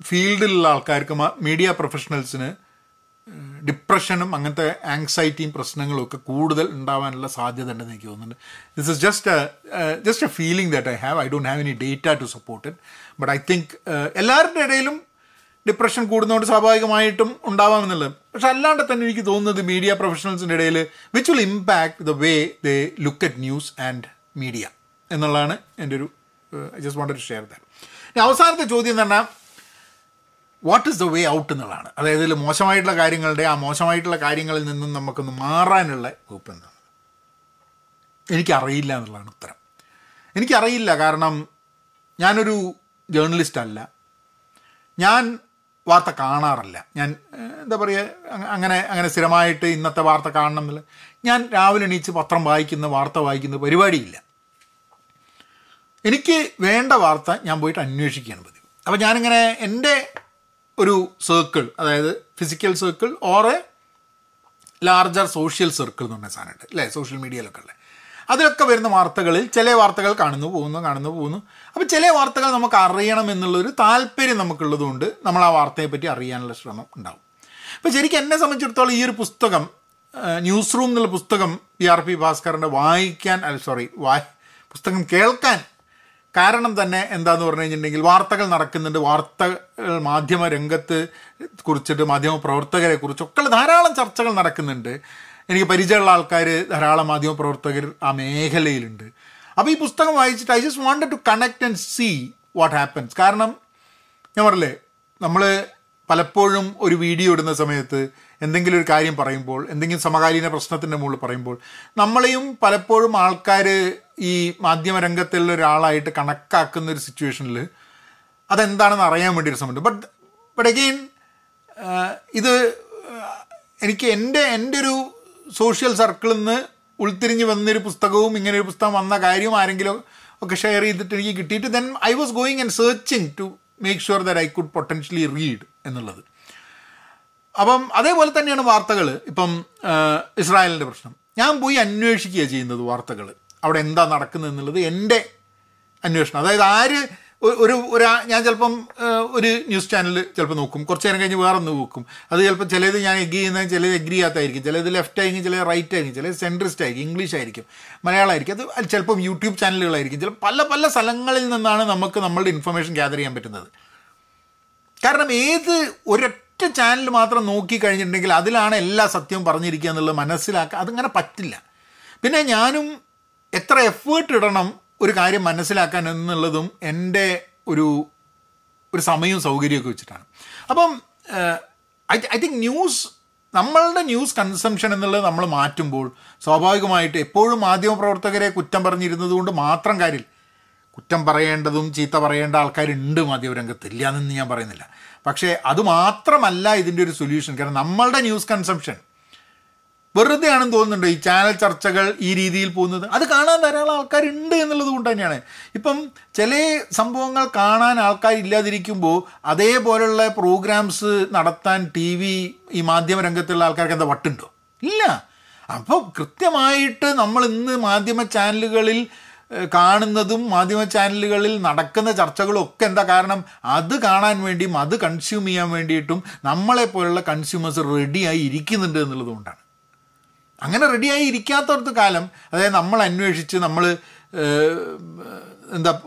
ഫീൽഡിലുള്ള ആൾക്കാർക്ക് മീഡിയ പ്രൊഫഷണൽസിന് ഡിപ്രഷനും അങ്ങനത്തെ ആങ്സൈറ്റിയും പ്രശ്നങ്ങളും ഒക്കെ കൂടുതൽ ഉണ്ടാവാനുള്ള സാധ്യത ഉണ്ടെന്ന് എനിക്ക് തോന്നുന്നുണ്ട്. This is just just a feeling that I have I don't have any data to support it but I think എല്ലാവരുടെ ഇടയിലും ഡിപ്രഷൻ കൂടുന്നതുകൊണ്ട് സ്വാഭാവികമായിട്ടും ഉണ്ടാവാമെന്നുള്ളത്. പക്ഷെ അല്ലാണ്ട് തന്നെ എനിക്ക് തോന്നുന്നത് മീഡിയ പ്രൊഫഷണൽസിന്റെ ഇടയിൽ which will impact the way they look at news and media എന്നുള്ളതാണ് എന്റെ ഒരു I just want to share that അവസാനത്തെ ചോദ്യം പറഞ്ഞാൽ what is the way out എന്നുള്ളതാണ്. അതായത് ഇതിൽ മോശമായിട്ടുള്ള കാര്യങ്ങളുടെ ആ മോശമായിട്ടുള്ള കാര്യങ്ങളിൽ നിന്നും നമുക്കൊന്ന് മാറാനുള്ള വകുപ്പ് എന്താണ്? എനിക്കറിയില്ല എന്നുള്ളതാണ് ഉത്തരം. എനിക്കറിയില്ല കാരണം ഞാനൊരു ജേർണലിസ്റ്റ് അല്ല. ഞാൻ വാർത്ത കാണാറില്ല. ഞാൻ എന്താ പറയുക അങ്ങനെ അങ്ങനെ സ്ഥിരമായിട്ട് ഇന്നത്തെ വാർത്ത കാണണം എന്നുള്ള ഞാൻ രാവിലെ എണീച്ച് പത്രം വായിക്കുന്ന വാർത്ത വായിക്കുന്ന പരിപാടിയില്ല. എനിക്ക് വേണ്ട വാർത്ത ഞാൻ പോയിട്ട് അന്വേഷിക്കുകയാണ് പതിവ്. അപ്പോൾ ഞാനിങ്ങനെ എന്റെ ഒരു സർക്കിൾ അതായത് physical circle or a larger social circle എന്ന് പറഞ്ഞ സാധനമുണ്ട്. അല്ലേ? സോഷ്യൽ മീഡിയയിലൊക്കെ ഉള്ളത് അതിലൊക്കെ വരുന്ന വാർത്തകളിൽ ചില വാർത്തകൾ കാണുന്നു പോകുന്നു കാണുന്നു പോകുന്നു. അപ്പോൾ ചില വാർത്തകൾ നമുക്ക് അറിയണം എന്നുള്ളൊരു താല്പര്യം നമുക്കുള്ളതുകൊണ്ട് നമ്മൾ ആ വാർത്തയെ പറ്റി അറിയാനുള്ള ശ്രമം ഉണ്ടാവും. അപ്പോൾ ശരിക്കും എന്നെ സംബന്ധിച്ചിടത്തോളം ഈ ഒരു പുസ്തകം ന്യൂസ് റൂം എന്നുള്ള പുസ്തകം പി ആർ പി ഭാസ്കറിന്റെ വായിക്കാൻ അല്ല സോറി വായി പുസ്തകം കേൾക്കാൻ കാരണം തന്നെ എന്താന്ന് പറഞ്ഞു കഴിഞ്ഞിട്ടുണ്ടെങ്കിൽ വാർത്തകൾ നടക്കുന്നുണ്ട്. വാർത്തകൾ മാധ്യമ രംഗത്ത് കുറിച്ചിട്ട് മാധ്യമ പ്രവർത്തകരെ കുറിച്ചൊക്കെ ധാരാളം ചർച്ചകൾ നടക്കുന്നുണ്ട്. എനിക്ക് പരിചയമുള്ള ആൾക്കാർ ധാരാളം മാധ്യമ പ്രവർത്തകർ ആ മേഖലയിലുണ്ട്. അപ്പോൾ ഈ പുസ്തകം വായിച്ചിട്ട് I just wanted to connect and see what happens കാരണം ഞാൻ പറഞ്ഞില്ലേ നമ്മൾ പലപ്പോഴും ഒരു വീഡിയോ ഇടുന്ന സമയത്ത് എന്തെങ്കിലും ഒരു കാര്യം പറയുമ്പോൾ എന്തെങ്കിലും സമകാലീന പ്രശ്നത്തിന്റെ മുകളിൽ പറയുമ്പോൾ നമ്മളെയും പലപ്പോഴും ആൾക്കാർ ഈ മാധ്യമരംഗത്തുള്ള ഒരാളായിട്ട് കണക്കാക്കുന്ന ഒരു സിറ്റുവേഷനിൽ അതെന്താണെന്ന് അറിയാൻ വേണ്ടി ഒരു സമയത്ത് ബട്ട് ബട്ട് അഗെയിൻ ഇത് എനിക്ക് എന്റെ എന്റെ ഒരു സോഷ്യൽ സർക്കിളിൽ നിന്ന് ഉൾത്തിരിഞ്ഞ് വന്നൊരു പുസ്തകവും ഇങ്ങനെ ഒരു പുസ്തകം വന്ന കാര്യവും ആരെങ്കിലും ഒക്കെ ഷെയർ ചെയ്തിട്ട് എനിക്ക് കിട്ടിയിട്ട് then I was going and searching to make sure that I could potentially read എന്നുള്ളത്. അപ്പം അതേപോലെ തന്നെയാണ് വാർത്തകൾ ഇപ്പം ഇസ്രായേലിന്റെ പ്രശ്നം. ഞാൻ പോയി അന്വേഷിക്കുക ചെയ്യുന്നത് വാർത്തകൾ അവിടെ എന്താ നടക്കുന്നത് എന്നുള്ളത് എന്റെ അന്വേഷണം. അതായത് ആര് ഒരു ഒരു ഞാൻ ചിലപ്പം ഒരു ന്യൂസ് ചാനൽ ചിലപ്പോൾ നോക്കും. കുറച്ച് നേരം കഴിഞ്ഞ് വേറെ ഒന്ന് നോക്കും. അത് ചിലപ്പോൾ ചിലത് ഞാൻ എഗ്രി ചെയ്യുന്ന ചിലത് എഗ്രി ചെയ്യാത്തായിരിക്കും ചിലത് ലെഫ്റ്റ് ആയിരിക്കും ചിലത് റൈറ്റ് ആയിരിക്കും ചിലത് സെൻട്രിസ്റ്റ് ആയിരിക്കും ഇംഗ്ലീഷ് ആയിരിക്കും മലയാളമായിരിക്കും. അത് ചിലപ്പം യൂട്യൂബ് ചാനലുകളായിരിക്കും. ചില പല പല സ്ഥലങ്ങളിൽ നിന്നാണ് നമുക്ക് നമ്മളുടെ ഇൻഫർമേഷൻ ഗ്യാദർ ചെയ്യാൻ പറ്റുന്നത്. കാരണം ഏത് ഒരൊറ്റ ചാനൽ മാത്രം നോക്കി കഴിഞ്ഞിട്ടുണ്ടെങ്കിൽ അതിലാണ് എല്ലാ സത്യവും പറഞ്ഞിരിക്കുക എന്നുള്ളത് മനസ്സിലാക്കുക അതങ്ങനെ പറ്റില്ല. പിന്നെ ഞാനും എത്ര എഫേർട്ട് ഇടണം ഒരു കാര്യം മനസ്സിലാക്കാൻ എന്നുള്ളതും എന്റെ ഒരു ഒരു സമയവും സൗകര്യമൊക്കെ വെച്ചിട്ടാണ്. അപ്പം ഐ ഐ തിങ്ക് ന്യൂസ് നമ്മളുടെ ന്യൂസ് കൺസംഷൻ എന്നുള്ളത് നമ്മൾ മാറ്റുമ്പോൾ സ്വാഭാവികമായിട്ട് എപ്പോഴും മാധ്യമപ്രവർത്തകരെ കുറ്റം പറഞ്ഞിരുന്നത് കൊണ്ട് മാത്രം കാര്യം കുറ്റം പറയേണ്ടതും ചീത്ത പറയേണ്ട ആൾക്കാരുണ്ട് മാധ്യമരംഗത്ത്. ഇല്ല എന്നൊന്നും ഞാൻ പറയുന്നില്ല. പക്ഷേ അത് മാത്രമല്ല ഇതിന്റെ ഒരു സൊല്യൂഷൻ. കാരണം നമ്മളുടെ ന്യൂസ് കൺസംഷൻ വെറുതെ ആണെന്ന് തോന്നുന്നുണ്ട് ഈ ചാനൽ ചർച്ചകൾ ഈ രീതിയിൽ പോകുന്നത്. അത് കാണാൻ ധാരാളം ആൾക്കാരുണ്ട് എന്നുള്ളത് കൊണ്ട് തന്നെയാണ്. ഇപ്പം ചില സംഭവങ്ങൾ കാണാൻ ആൾക്കാരില്ലാതിരിക്കുമ്പോൾ അതേപോലെയുള്ള പ്രോഗ്രാംസ് നടത്താൻ ടി വി ഈ മാധ്യമ രംഗത്തുള്ള ആൾക്കാർക്ക് എന്താ വട്ടുണ്ടോ? ഇല്ല. അപ്പോൾ കൃത്യമായിട്ട് നമ്മൾ ഇന്ന് മാധ്യമ ചാനലുകളിൽ കാണുന്നതും മാധ്യമ ചാനലുകളിൽ നടക്കുന്ന ചർച്ചകളും ഒക്കെ എന്താ കാരണം? അത് കാണാൻ വേണ്ടിയും അത് കൺസ്യൂം ചെയ്യാൻ വേണ്ടിയിട്ടും നമ്മളെപ്പോലുള്ള കൺസ്യൂമേഴ്സ് റെഡിയായി ഇരിക്കുന്നുണ്ട് എന്നുള്ളത് കൊണ്ടാണ്. അങ്ങനെ റെഡിയായി ഇരിക്കാത്തടത്ത് കാലം അതായത് നമ്മൾ അന്വേഷിച്ച് നമ്മൾ എന്താ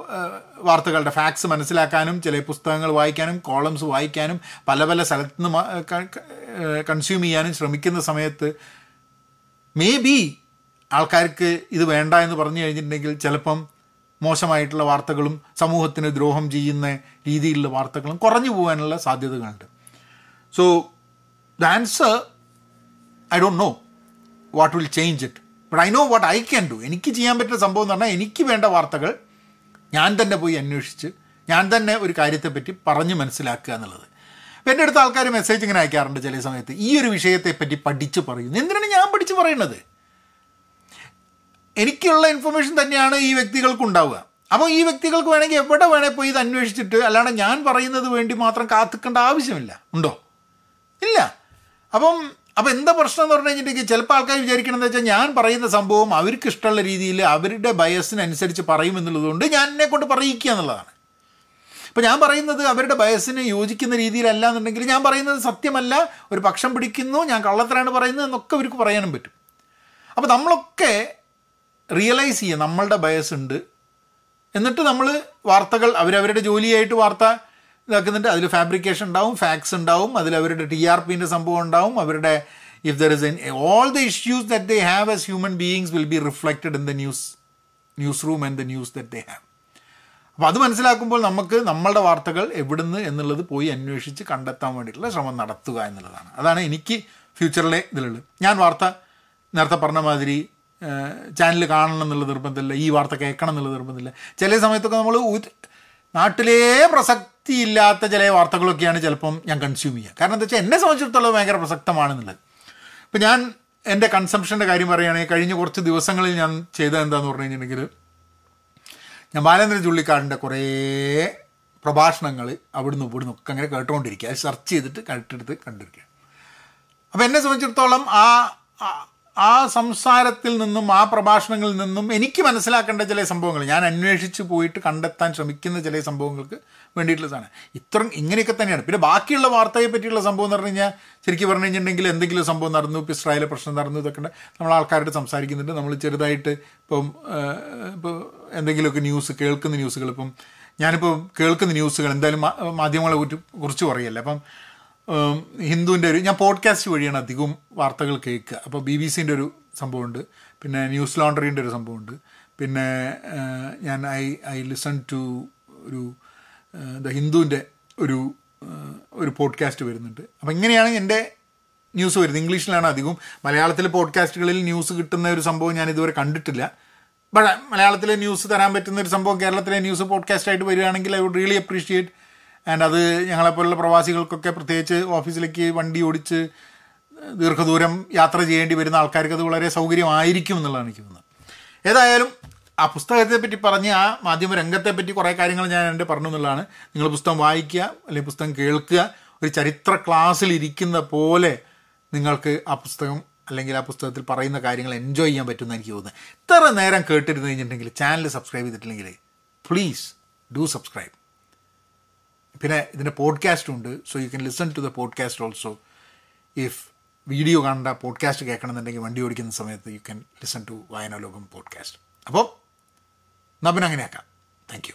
വാർത്തകളുടെ ഫാക്ട്സ് മനസ്സിലാക്കാനും ചില പുസ്തകങ്ങൾ വായിക്കാനും കോളംസ് വായിക്കാനും പല പല സ്ഥലത്ത് നിന്ന് കൺസ്യൂം ചെയ്യാനും ശ്രമിക്കുന്ന സമയത്ത് മേ ബി ആൾക്കാർക്ക് ഇത് വേണ്ട എന്ന് പറഞ്ഞു കഴിഞ്ഞിട്ടുണ്ടെങ്കിൽ ചിലപ്പം മോശമായിട്ടുള്ള വാർത്തകളും സമൂഹത്തിന് ദ്രോഹം ചെയ്യുന്ന രീതിയിലുള്ള വാർത്തകളും കുറഞ്ഞു പോകാനുള്ള സാധ്യതകളുണ്ട്. So the answer I don't know what will change it but I know what I can do എനിക്ക് ചെയ്യാൻ പറ്റുന്ന സംഭവം എന്ന് പറഞ്ഞാൽ എനിക്ക് വേണ്ട വാർത്തകൾ ഞാൻ തന്നെ പോയി അന്വേഷിച്ച് ഞാൻ തന്നെ ഒരു കാര്യത്തെപ്പറ്റി പറഞ്ഞ് മനസ്സിലാക്കുക എന്നുള്ളത്. എന്റെ അടുത്ത ആൾക്കാർ മെസ്സേജ് ഇങ്ങനെ അയക്കാറുണ്ട് ചില സമയത്ത്. ഈ ഒരു വിഷയത്തെപ്പറ്റി പഠിച്ച് പറയുന്നു. എന്തിനാണ് ഞാൻ പഠിച്ച് പറയുന്നത്? എനിക്കുള്ള ഇൻഫർമേഷൻ തന്നെയാണ് ഈ വ്യക്തികൾക്ക് ഉണ്ടാവുക. അപ്പോൾ ഈ വ്യക്തികൾക്ക് വേണമെങ്കിൽ എവിടെ വേണേൽ പോയി ഇത് അന്വേഷിച്ചിട്ട് അല്ലാണ്ട് ഞാൻ പറയുന്നത് വേണ്ടി മാത്രം കാത്തിക്കേണ്ട ആവശ്യമില്ല. ഉണ്ടോ? ഇല്ല. അപ്പം അപ്പം എന്താ പ്രശ്നം എന്ന് പറഞ്ഞു കഴിഞ്ഞിട്ടുണ്ടെങ്കിൽ ചിലപ്പോൾ ആൾക്കാർ വിചാരിക്കണമെന്ന് വെച്ചാൽ ഞാൻ പറയുന്ന സംഭവം അവർക്ക് ഇഷ്ടമുള്ള രീതിയിൽ അവരുടെ ബയസിനനുസരിച്ച് പറയും എന്നുള്ളതുകൊണ്ട് ഞാൻ എന്നെ കൊണ്ട് പറയിക്കുക എന്നുള്ളതാണ്. അപ്പോൾ ഞാൻ പറയുന്നത് അവരുടെ ബയസിന് യോജിക്കുന്ന രീതിയിലല്ല എന്നുണ്ടെങ്കിൽ ഞാൻ പറയുന്നത് സത്യമല്ല ഒരു പക്ഷം പിടിക്കുന്നു ഞാൻ കള്ളത്തരാണ് പറയുന്നത് എന്നൊക്കെ അവർക്ക് പറയാനും പറ്റും. അപ്പോൾ നമ്മളൊക്കെ റിയലൈസ് ചെയ്യുക നമ്മളുടെ ബയസ് ഉണ്ട്. എന്നിട്ട് നമ്മൾ വാർത്തകൾ അവരവരുടെ ജോലിയായിട്ട് വാർത്ത ഇതാക്കുന്നുണ്ട്. അതിൽ ഫാബ്രിക്കേഷൻ ഉണ്ടാവും ഫാക്സ് ഉണ്ടാവും അതിൽ അവരുടെ ടി ആർ പിന്റെ സംഭവം ഉണ്ടാവും അവരുടെ if there is all the issues that they have as human beings will be reflected in the news newsroom and the news that they have അപ്പോൾ അത് മനസ്സിലാക്കുമ്പോൾ നമുക്ക് നമ്മളുടെ വാർത്തകൾ എവിടുന്ന് എന്നുള്ളത് പോയി അന്വേഷിച്ച് കണ്ടെത്താൻ വേണ്ടിയിട്ടുള്ള ശ്രമം നടത്തുക എന്നുള്ളതാണ്. അതാണ് എനിക്ക് ഫ്യൂച്ചറിലെ ഇതിലുള്ളത്. ഞാൻ വാർത്ത നേരത്തെ പറഞ്ഞ മാതിരി ചാനൽ കാണണം എന്നുള്ള നിർബന്ധമില്ല ഈ വാർത്ത കേൾക്കണം എന്നുള്ള നിർബന്ധമില്ല. ചില സമയത്തൊക്കെ നമ്മൾ നാട്ടിലേ പ്രസക്തിയില്ലാത്ത ചില വാർത്തകളൊക്കെയാണ് ചിലപ്പം ഞാൻ കൺസ്യൂം ചെയ്യുക. കാരണം എന്താ വെച്ചാൽ എന്നെ സംബന്ധിച്ചിടത്തോളം ഭയങ്കര പ്രസക്തമാണെന്നുള്ളത്. ഇപ്പം ഞാൻ എന്റെ കൺസംഷന്റെ കാര്യം പറയുകയാണെങ്കിൽ കഴിഞ്ഞ കുറച്ച് ദിവസങ്ങളിൽ ഞാൻ ചെയ്തത് എന്താണെന്ന് പറഞ്ഞു കഴിഞ്ഞിട്ടുണ്ടെങ്കിൽ ഞാൻ ബാലേന്ദ്ര ചുള്ളിക്കാടിന്റെ കുറേ പ്രഭാഷണങ്ങൾ അവിടുന്ന് ഇവിടുന്ന് ഒക്കെ അങ്ങനെ കേട്ടുകൊണ്ടിരിക്കുക. അത് സെർച്ച് ചെയ്തിട്ട് കണ്ടെടുത്ത് കണ്ടിരിക്കുക. അപ്പോൾ എന്നെ സംബന്ധിച്ചിടത്തോളം ആ ആ സംസാരത്തിൽ നിന്നും ആ പ്രഭാഷണങ്ങളിൽ നിന്നും എനിക്ക് മനസ്സിലാക്കേണ്ട ചില സംഭവങ്ങൾ. ഞാൻ അന്വേഷിച്ച് പോയിട്ട് കണ്ടെത്താൻ ശ്രമിക്കുന്ന ചില സംഭവങ്ങൾക്ക് വേണ്ടിയിട്ടുള്ളതാണ്. ഇത്ര ഇങ്ങനെയൊക്കെ തന്നെയാണ്. പിന്നെ ബാക്കിയുള്ള വാർത്തയെ പറ്റിയുള്ള സംഭവം എന്ന് പറഞ്ഞു കഴിഞ്ഞാൽ ശരിക്കും പറഞ്ഞു കഴിഞ്ഞിട്ടുണ്ടെങ്കിൽ എന്തെങ്കിലും സംഭവം നടന്നു ഇപ്പോൾ ഇസ്രായേലിലെ പ്രശ്നം നടന്നു ഇതൊക്കെ നമ്മൾ ആൾക്കാരോട് സംസാരിക്കുന്നുണ്ട്. നമ്മൾ ചെറുതായിട്ട് ഇപ്പം ഇപ്പോൾ എന്തെങ്കിലുമൊക്കെ ന്യൂസ് കേൾക്കുന്ന ന്യൂസുകൾ. ഇപ്പം ഞാനിപ്പോൾ കേൾക്കുന്ന ന്യൂസുകൾ എന്തായാലും മാധ്യമങ്ങളെ കുറിച്ച് പറയല്ലേ അപ്പം ഹിന്ദുവിന്റെ ഒരു ഞാൻ പോഡ്കാസ്റ്റ് വഴിയാണ് അധികവും വാർത്തകൾ കേൾക്കുക. അപ്പോൾ ബി ബി സിന്റെ ഒരു സംഭവമുണ്ട്. പിന്നെ ന്യൂസ് ലോണ്ടറിന്റെ ഒരു സംഭവമുണ്ട്. പിന്നെ ഞാൻ ഐ ഐ ലിസൺ ടു ഒരു ദ ഹിന്ദുവിന്റെ ഒരു ഒരു പോഡ്കാസ്റ്റ് വരുന്നുണ്ട്. അപ്പോൾ ഇങ്ങനെയാണ് എന്റെ ന്യൂസ് വരുന്നത്. ഇംഗ്ലീഷിലാണ് അധികവും മലയാളത്തിലെ പോഡ്കാസ്റ്റുകളിൽ ന്യൂസ് കിട്ടുന്ന ഒരു സംഭവം ഞാൻ ഇതുവരെ കണ്ടിട്ടില്ല. ബട്ട് മലയാളത്തിലെ ന്യൂസ് തരാൻ പറ്റുന്ന ഒരു സംഭവം കേരളത്തിലെ ന്യൂസ് പോഡ്കാസ്റ്റായിട്ട് വരികയാണെങ്കിൽ I would really appreciate and അത് ഞങ്ങളെപ്പോലുള്ള പ്രവാസികൾക്കൊക്കെ പ്രത്യേകിച്ച് ഓഫീസിലേക്ക് വണ്ടി ഓടിച്ച് ദീർഘദൂരം യാത്ര ചെയ്യേണ്ടി വരുന്ന ആൾക്കാർക്ക് അത് വളരെ സൗകര്യമായിരിക്കും എന്നുള്ളതാണ് എനിക്ക് തോന്നുന്നത്. ഏതായാലും ആ പുസ്തകത്തെ പറ്റി പറഞ്ഞ് ആ മാധ്യമ രംഗത്തെ പറ്റി കുറേ കാര്യങ്ങൾ ഞാൻ എന്റെ പറഞ്ഞു എന്നുള്ളതാണ്. നിങ്ങൾ പുസ്തകം വായിക്കുക അല്ലെങ്കിൽ പുസ്തകം കേൾക്കുക ഒരു ചരിത്ര ക്ലാസ്സിൽ ഇരിക്കുന്ന പോലെ നിങ്ങൾക്ക് ആ പുസ്തകം അല്ലെങ്കിൽ ആ പുസ്തകത്തിൽ പറയുന്ന കാര്യങ്ങൾ എൻജോയ് ചെയ്യാൻ പറ്റുമെന്ന് എനിക്ക് തോന്നുന്നത് ഇത്ര നേരം കേട്ടിരുന്നു കഴിഞ്ഞിട്ടുണ്ടെങ്കിൽ ചാനൽ സബ്സ്ക്രൈബ് ചെയ്തിട്ടില്ലെങ്കിൽ പ്ലീസ് ഡു സബ്സ്ക്രൈബ് പിന്നെ ഇതിന്റെ പോഡ്കാസ്റ്റ് ഉണ്ട്. So you can listen to the podcast also if video കാണേണ്ട പോഡ്കാസ്റ്റ് കേൾക്കണമെന്നുണ്ടെങ്കിൽ വണ്ടി ഓടിക്കുന്ന സമയത്ത് you can listen to Vayanalokam podcast അപ്പോൾ എന്നാൽ പിന്നെ അങ്ങനെയാക്കാം. Thank you